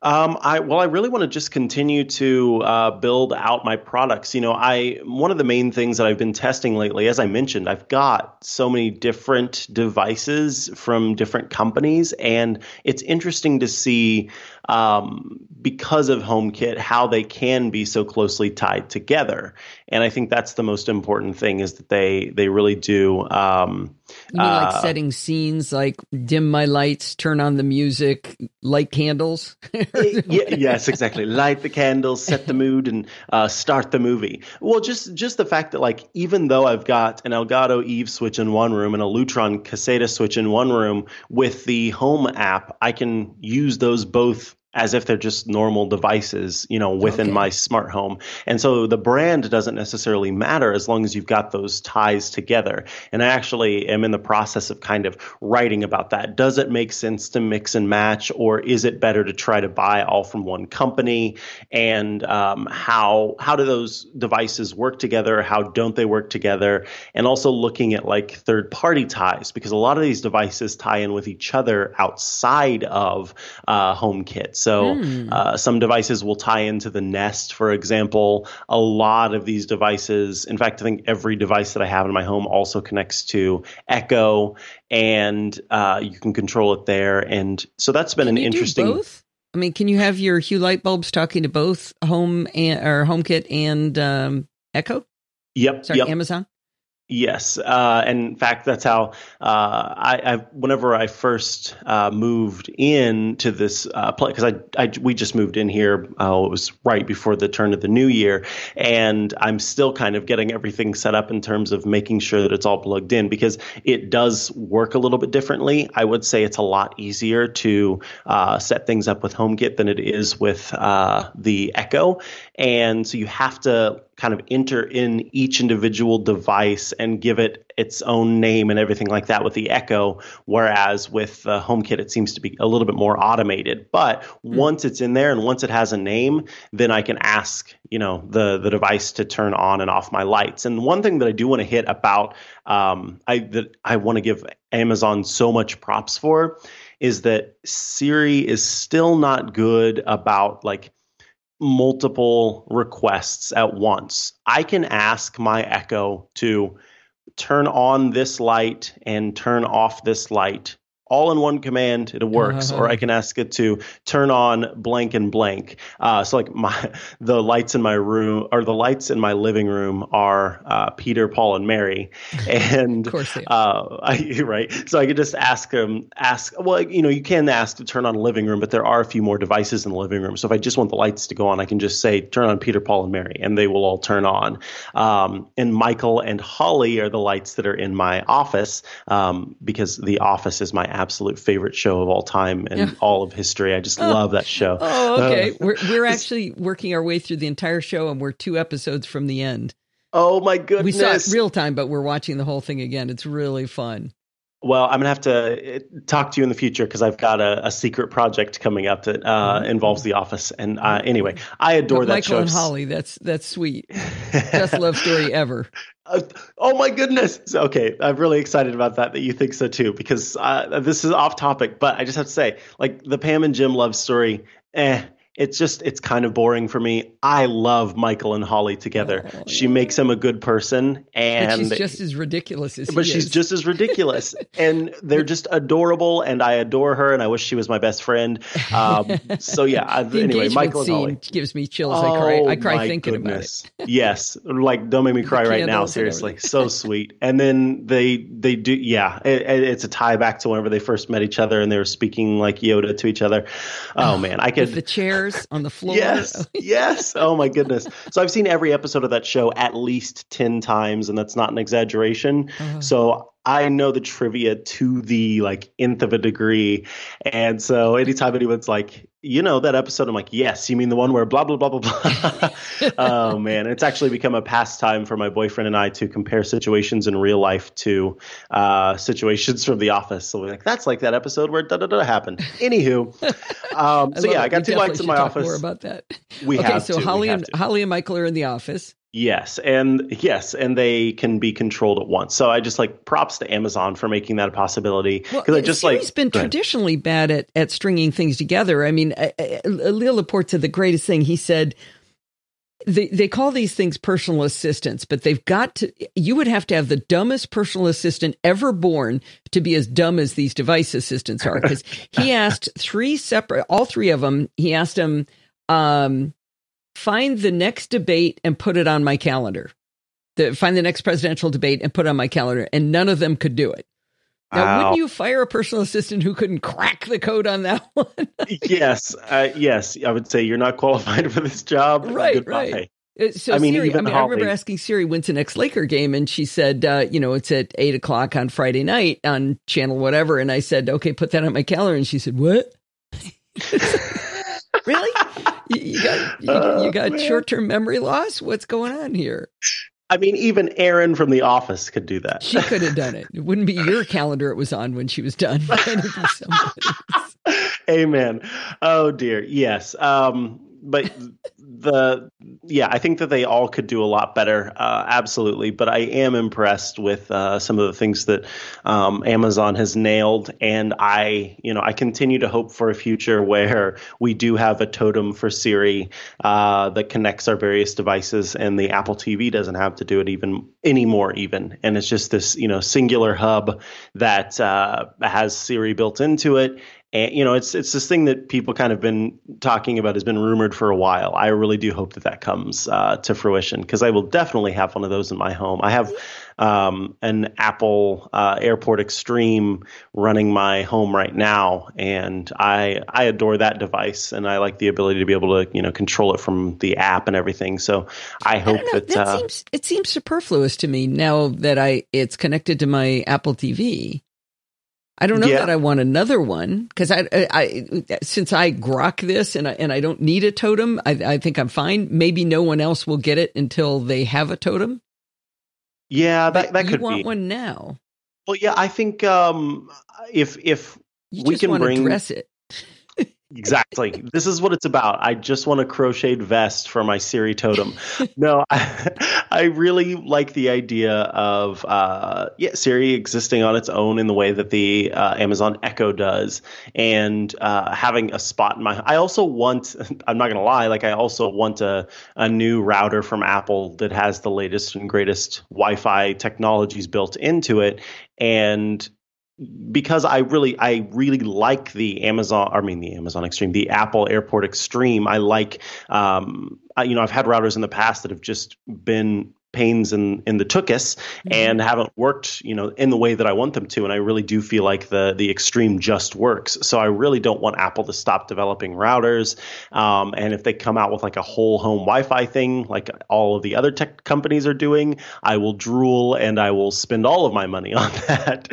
Um, I well, I really want to just continue to uh, build out my products. You know, I one of the main things that I've been testing lately, as I mentioned, I've got so many different devices from different companies, and it's interesting to see um, because of HomeKit how they can be so closely tied together. And I think that's the most important thing is that they they really do. Um, You mean like uh, setting scenes, like dim my lights, turn on the music, light candles? yeah, yes, exactly. Light the candles, set the mood, and uh, start the movie. Well, just just the fact that like even though I've got an Elgato Eve switch in one room and a Lutron Caseta switch in one room, with the Home app, I can use those both as if they're just normal devices, you know, within Okay. my smart home. And so the brand doesn't necessarily matter as long as you've got those ties together. And I actually am in the process of kind of writing about that. Does it make sense to mix and match, or is it better to try to buy all from one company? And um, how how do those devices work together? How don't they work together? And also looking at like third party ties because a lot of these devices tie in with each other outside of uh, HomeKit. So Hmm. uh, some devices will tie into the Nest, for example. A lot of these devices, in fact, I think every device that I have in my home also connects to Echo, and uh, you can control it there. And so that's been Can an interesting. both? I mean, can you have your Hue light bulbs talking to both Home and or HomeKit and um, Echo? Yep. Sorry, yep. Amazon. Yes, uh, and in fact, that's how uh, I, I. Whenever I first uh, moved in to this uh, place, because I, I, we just moved in here. Uh, it was right before the turn of the new year, and I'm still kind of getting everything set up in terms of making sure that it's all plugged in because it does work a little bit differently. I would say it's a lot easier to uh, set things up with HomeKit than it is with uh, the Echo, and so you have to kind of enter in each individual device and give it its own name and everything like that with the Echo. Whereas with uh, HomeKit, it seems to be a little bit more automated. But once it's in there and once it has a name, then I can ask, you know, the the device to turn on and off my lights. And one thing that I do want to hit about, um, I that I want to give Amazon so much props for is that Siri is still not good about like multiple requests at once. I can ask my Echo to turn on this light and turn off this light all in one command it works uh-huh. or i can ask it to turn on blank and blank uh, so like my the lights in my room or the lights in my living room are uh, peter paul and mary and of course they are. Uh, I, right so i could just ask them ask well you know you can ask to turn on living room but there are a few more devices in the living room so if i just want the lights to go on i can just say turn on peter paul and mary and they will all turn on um, and michael and holly are the lights that are in my office um, because the office is my absolute favorite show of all time and yeah. all of history. I just oh. love that show. Oh, okay. Uh, we're we're actually working our way through the entire show, and we're two episodes from the end. Oh my goodness! We saw it real time, but we're watching the whole thing again. It's really fun. Well, I'm gonna have to uh, talk to you in the future because I've got a, a, secret project coming up that uh, mm-hmm. involves The Office. And uh, anyway, I adore but that Michael show. and Holly, that's that's sweet. Best love story ever. Uh, oh my goodness! Okay, I'm really excited about that. That you think so too, because uh, this is off topic, but I just have to say, like the Pam and Jim love story. Eh, it's just it's kind of boring for me. I love Michael and Holly together. Oh, she yeah. makes him a good person, and but she's just as ridiculous as. Him but she's is. just as ridiculous, and they're just adorable, and I adore her, and I wish she was my best friend. Um, so yeah. anyway, Michael and Holly gives me chills. Oh, I cry. I cry thinking goodness. about it. yes, like don't make me cry right now. Seriously, so sweet. And then they they do yeah. It, it's a tie back to whenever they first met each other, and they were speaking like Yoda to each other. Oh man, I could the chairs on the floor. Yes, yes. Oh my goodness. So I've seen every episode of that show at least ten times, and that's not an exaggeration. Uh-huh. So I know the trivia to the like nth of a degree. And so anytime anyone's like, you know, that episode, I'm like, yes, you mean the one where blah, blah, blah, blah, blah. oh, man. It's actually become a pastime for my boyfriend and I to compare situations in real life to uh, situations from The Office. So we're like, that's like that episode where da da da happened. Anywho. Um, so yeah, I got two likes in my office. More about that. We okay, have so to. Holly and Holly and Michael are in the office. Yes, and yes, and they can be controlled at once. So I just like props to Amazon for making that a possibility because well, I just Siri's like been traditionally bad at at stringing things together. I mean, uh, uh, Leo Laporte said the greatest thing. He said they they call these things personal assistants, but they've got to. You would have to have the dumbest personal assistant ever born to be as dumb as these device assistants are. Because he asked three separate, all three of them. He asked them. Um, find the next debate and put it on my calendar. The, find the next presidential debate and put it on my calendar. And none of them could do it. Now, wow. wouldn't you fire a personal assistant who couldn't crack the code on that one? yes, uh, yes, I would say you're not qualified for this job. Right, Goodbye. right. Uh, so I mean, Siri, I, mean I remember asking Siri when's the next Laker game, and she said, uh, you know, it's at eight o'clock on Friday night on channel whatever. And I said, okay, put that on my calendar. And she said, what? You, you got you, oh, you got short term memory loss. What's going on here? I mean, even Erin from The Office could do that. She could have done it. It wouldn't be your calendar it was on when she was done. Amen. Oh dear. Yes. Um, but the yeah, I think that they all could do a lot better. Uh, absolutely, but I am impressed with uh, some of the things that um, Amazon has nailed, and I you know I continue to hope for a future where we do have a totem for Siri uh, that connects our various devices, and the Apple TV doesn't have to do it even anymore, even, and it's just this you know singular hub that uh, has Siri built into it and you know, it's it's this thing that people kind of been talking about has been rumored for a while. I really do hope that that comes uh, to fruition because I will definitely have one of those in my home. I have um, an Apple uh, AirPort Extreme running my home right now, and I I adore that device, and I like the ability to be able to you know control it from the app and everything. So I hope I that, that uh, seems it seems superfluous to me now that I it's connected to my Apple TV. I don't know yeah. that I want another one because I, I, I, since I grok this and I, and I don't need a totem, I, I think I'm fine. Maybe no one else will get it until they have a totem. Yeah, that, that you could want be. one now. Well, yeah, I think um, if if You we just can want bring to dress it. Exactly. This is what it's about. I just want a crocheted vest for my Siri totem. no, I, I really like the idea of uh, yeah, Siri existing on its own in the way that the uh, Amazon Echo does, and uh, having a spot in my. I also want. I'm not gonna lie. Like I also want a a new router from Apple that has the latest and greatest Wi-Fi technologies built into it, and because I really I really like the Amazon I mean the Amazon Extreme the Apple Airport Extreme. I like um I, you know I've had routers in the past that have just been pains in in the tuchus mm-hmm. and haven't worked you know in the way that I want them to. And I really do feel like the the extreme just works. So I really don't want Apple to stop developing routers. Um, and if they come out with like a whole home Wi-Fi thing like all of the other tech companies are doing I will drool and I will spend all of my money on that.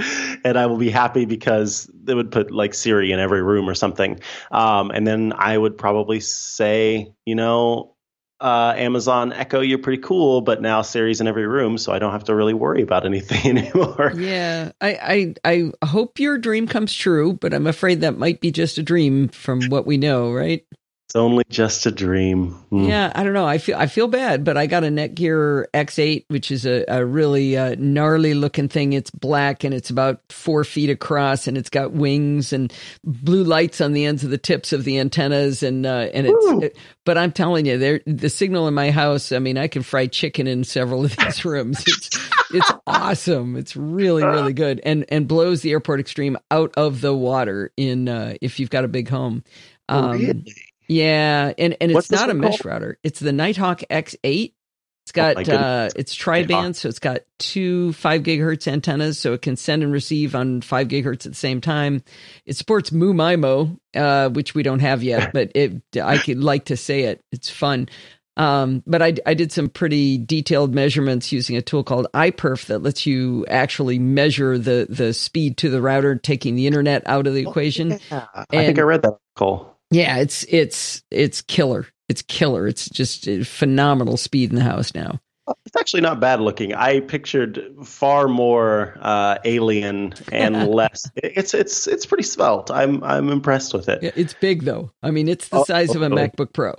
And I will be happy because they would put like Siri in every room or something. Um, and then I would probably say you know uh, Amazon Echo, you're pretty cool, but now Siri's in every room, so I don't have to really worry about anything anymore. Yeah, I, I, I hope your dream comes true, but I'm afraid that might be just a dream from what we know, right? It's only just a dream. Mm. Yeah, I don't know. I feel I feel bad, but I got a Netgear X8, which is a, a really uh, gnarly looking thing. It's black and it's about four feet across, and it's got wings and blue lights on the ends of the tips of the antennas, and uh, and it's. It, but I'm telling you, there the signal in my house. I mean, I can fry chicken in several of these rooms. It's it's awesome. It's really really good, and and blows the Airport Extreme out of the water in uh, if you've got a big home. Oh, um, really? Yeah, and and it's not a mesh called? router. It's the Nighthawk X8. It's got oh uh, it's tri-band, so it's got two five gigahertz antennas, so it can send and receive on five gigahertz at the same time. It supports MU-MIMO, uh, which we don't have yet, but it I could like to say it. It's fun. Um, but I, I did some pretty detailed measurements using a tool called iPerf that lets you actually measure the the speed to the router, taking the internet out of the oh, equation. Yeah. I think I read that article. Yeah, it's it's it's killer. It's killer. It's just phenomenal speed in the house now. It's actually not bad looking. I pictured far more uh, alien and less. It's it's it's pretty svelte. I'm I'm impressed with it. Yeah, it's big though. I mean, it's the oh, size oh, of a oh. MacBook Pro,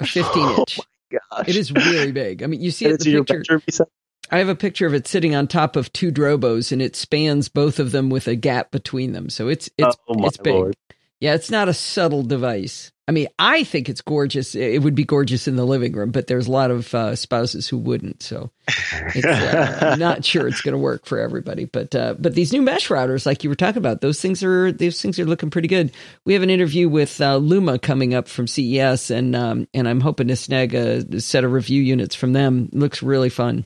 a 15 inch. Oh gosh. It is really big. I mean, you see it the picture. picture I have a picture of it sitting on top of two Drobos, and it spans both of them with a gap between them. So it's it's oh, it's big. Lord. Yeah, it's not a subtle device. I mean, I think it's gorgeous. It would be gorgeous in the living room, but there's a lot of uh, spouses who wouldn't. So, it's, uh, not sure it's going to work for everybody. But uh, but these new mesh routers, like you were talking about, those things are those things are looking pretty good. We have an interview with uh, Luma coming up from CES, and um, and I'm hoping to snag a set of review units from them. It looks really fun.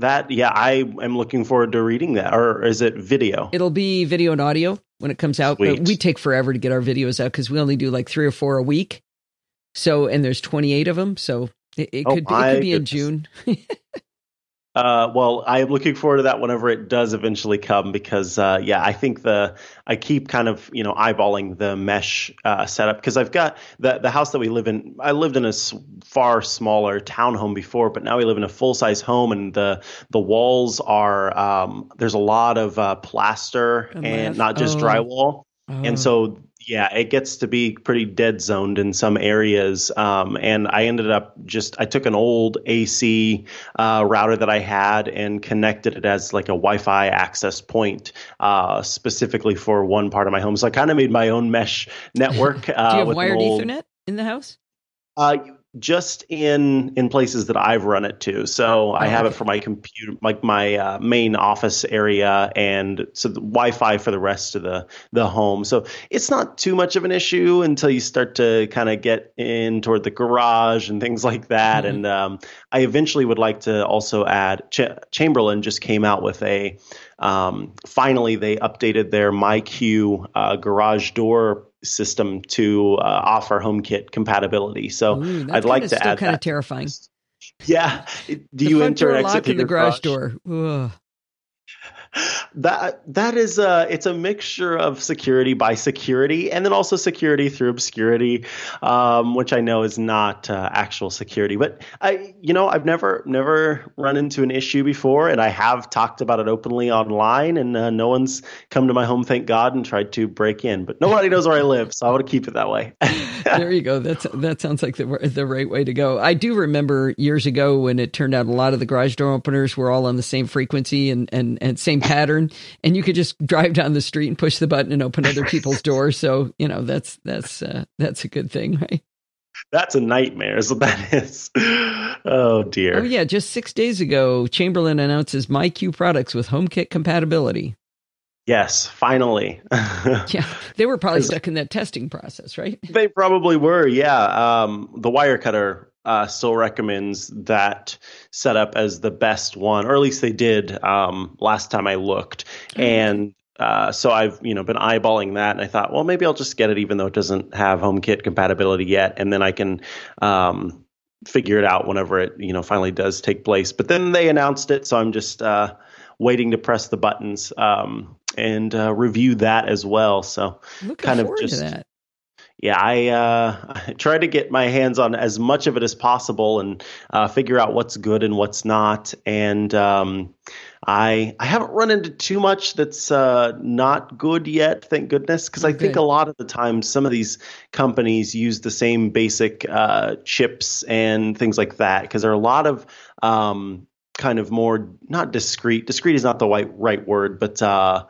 That yeah, I am looking forward to reading that. Or is it video? It'll be video and audio when it comes out. Sweet. But we take forever to get our videos out because we only do like three or four a week. So and there's 28 of them. So it, it oh, could be, it could be in June. Uh, well, I am looking forward to that whenever it does eventually come because, uh, yeah, I think the I keep kind of you know eyeballing the mesh uh, setup because I've got the the house that we live in. I lived in a far smaller townhome before, but now we live in a full size home, and the the walls are um, there's a lot of uh, plaster and not just oh. drywall. Oh. And so yeah, it gets to be pretty dead zoned in some areas. Um, and I ended up just, I took an old AC uh, router that I had and connected it as like a Wi Fi access point uh, specifically for one part of my home. So I kind of made my own mesh network. Uh, Do you have wired old, Ethernet in the house? Just in in places that I've run it to. So I have it for my computer, like my uh, main office area, and so the Wi-Fi for the rest of the the home. So it's not too much of an issue until you start to kind of get in toward the garage and things like that. Mm-hmm. And um, I eventually would like to also add. Ch- Chamberlain just came out with a. Um, finally, they updated their MyQ uh, garage door system to uh, offer HomeKit compatibility. So Ooh, I'd like to add kind of terrifying. Yeah. Do the you enter exit in the garage, garage? door? Ugh. that that is a it's a mixture of security by security and then also security through obscurity, um, which I know is not uh, actual security. But I, you know, I've never never run into an issue before, and I have talked about it openly online, and uh, no one's come to my home, thank God, and tried to break in. But nobody knows where I live, so I want to keep it that way. there you go. That's that sounds like the the right way to go. I do remember years ago when it turned out a lot of the garage door openers were all on the same frequency and and and same pattern, and you could just drive down the street and push the button and open other people's doors. So you know that's that's uh, that's a good thing, right? That's a nightmare, is what that is. Oh dear. Oh yeah, just six days ago, Chamberlain announces MyQ products with HomeKit compatibility. Yes, finally. yeah, they were probably stuck in that testing process, right? They probably were. Yeah, um, the Wirecutter uh, still recommends that setup as the best one, or at least they did um, last time I looked. Mm-hmm. And uh, so I've you know been eyeballing that, and I thought, well, maybe I'll just get it, even though it doesn't have HomeKit compatibility yet, and then I can um, figure it out whenever it you know finally does take place. But then they announced it, so I'm just uh, waiting to press the buttons um, and uh, review that as well. So Looking kind of just yeah, I, uh, I try to get my hands on as much of it as possible and uh, figure out what's good and what's not. And um, I I haven't run into too much that's uh, not good yet, thank goodness, because I think a lot of the time some of these companies use the same basic uh, chips and things like that. Because there are a lot of um, kind of more not discreet. Discreet is not the right right word, but uh,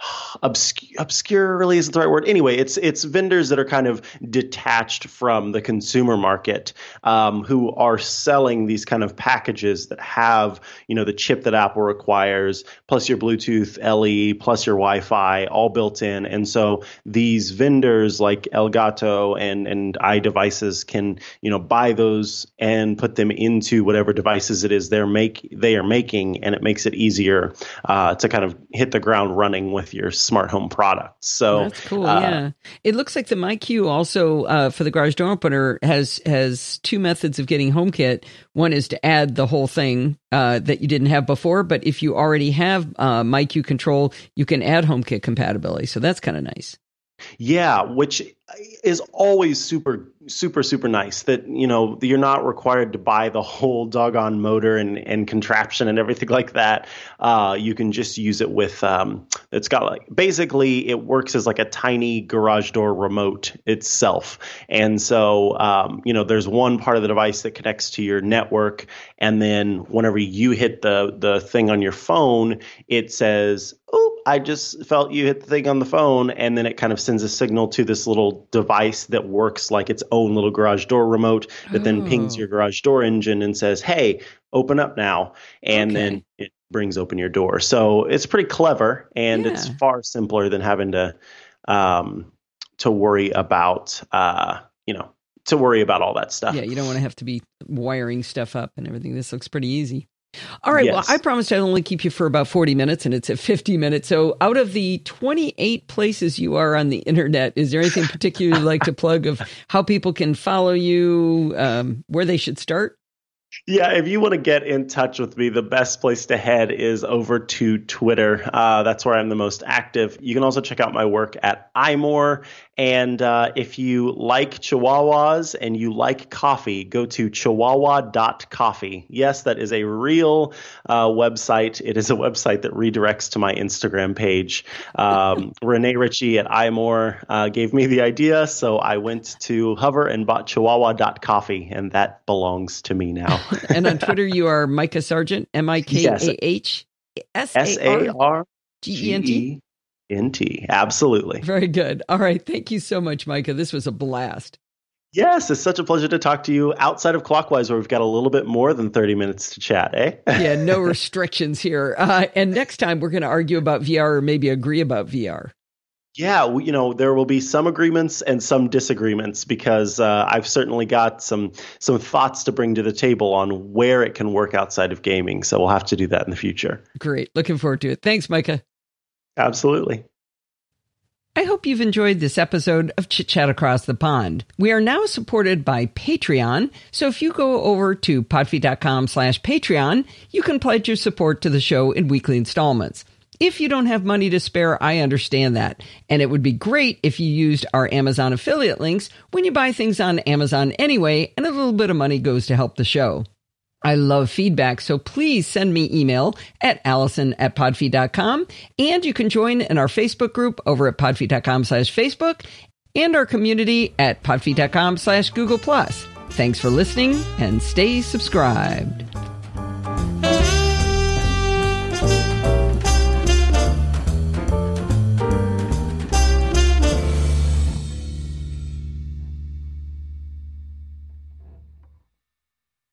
obscure, really isn't the right word. Anyway, it's it's vendors that are kind of detached from the consumer market um, who are selling these kind of packages that have you know the chip that Apple requires, plus your Bluetooth LE, plus your Wi-Fi, all built in. And so these vendors like Elgato and and iDevices can you know buy those and put them into whatever devices it is they're make they are making, and it makes it easier uh, to kind of hit the ground running with with your smart home products. So that's cool. Uh, yeah, it looks like the MyQ also uh, for the garage door opener has has two methods of getting HomeKit. One is to add the whole thing uh, that you didn't have before, but if you already have uh, MyQ control, you can add HomeKit compatibility. So that's kind of nice. Yeah, which is always super super super nice that you know you're not required to buy the whole doggone motor and, and contraption and everything like that. Uh, you can just use it with um, it's got like basically it works as like a tiny garage door remote itself. And so um, you know there's one part of the device that connects to your network and then whenever you hit the the thing on your phone it says oh I just felt you hit the thing on the phone, and then it kind of sends a signal to this little device that works like its own little garage door remote that oh. then pings oh. your garage door engine and says, "Hey, open up now," and okay. then it brings open your door. So it's pretty clever, and yeah. it's far simpler than having to um, to worry about uh, you know to worry about all that stuff. Yeah, you don't want to have to be wiring stuff up and everything. This looks pretty easy. All right. Yes. Well, I promised I'd only keep you for about 40 minutes, and it's at 50 minutes. So, out of the 28 places you are on the internet, is there anything particularly like to plug of how people can follow you, um, where they should start? Yeah, if you want to get in touch with me, the best place to head is over to Twitter. Uh, that's where I'm the most active. You can also check out my work at iMore. And uh, if you like Chihuahuas and you like coffee, go to chihuahua.coffee. Yes, that is a real uh, website. It is a website that redirects to my Instagram page. Um, Rene Ritchie at iMore uh, gave me the idea, so I went to Hover and bought chihuahua.coffee, and that belongs to me now. and on Twitter, you are Micah Sargent, M I K A H S A R G E N T. NT. Absolutely. Very good. All right. Thank you so much, Micah. This was a blast. Yes, it's such a pleasure to talk to you outside of Clockwise, where we've got a little bit more than 30 minutes to chat, eh? yeah, no restrictions here. Uh, and next time we're going to argue about VR or maybe agree about VR. Yeah, you know there will be some agreements and some disagreements because uh, I've certainly got some some thoughts to bring to the table on where it can work outside of gaming. So we'll have to do that in the future. Great, looking forward to it. Thanks, Micah. Absolutely. I hope you've enjoyed this episode of Chit Chat Across the Pond. We are now supported by Patreon, so if you go over to podfeet.com slash Patreon, you can pledge your support to the show in weekly installments. If you don't have money to spare, I understand that. And it would be great if you used our Amazon affiliate links when you buy things on Amazon anyway, and a little bit of money goes to help the show. I love feedback, so please send me email at allison at podfeet.com. And you can join in our Facebook group over at podfeet.com slash Facebook and our community at podfeet.com slash Google Plus. Thanks for listening and stay subscribed.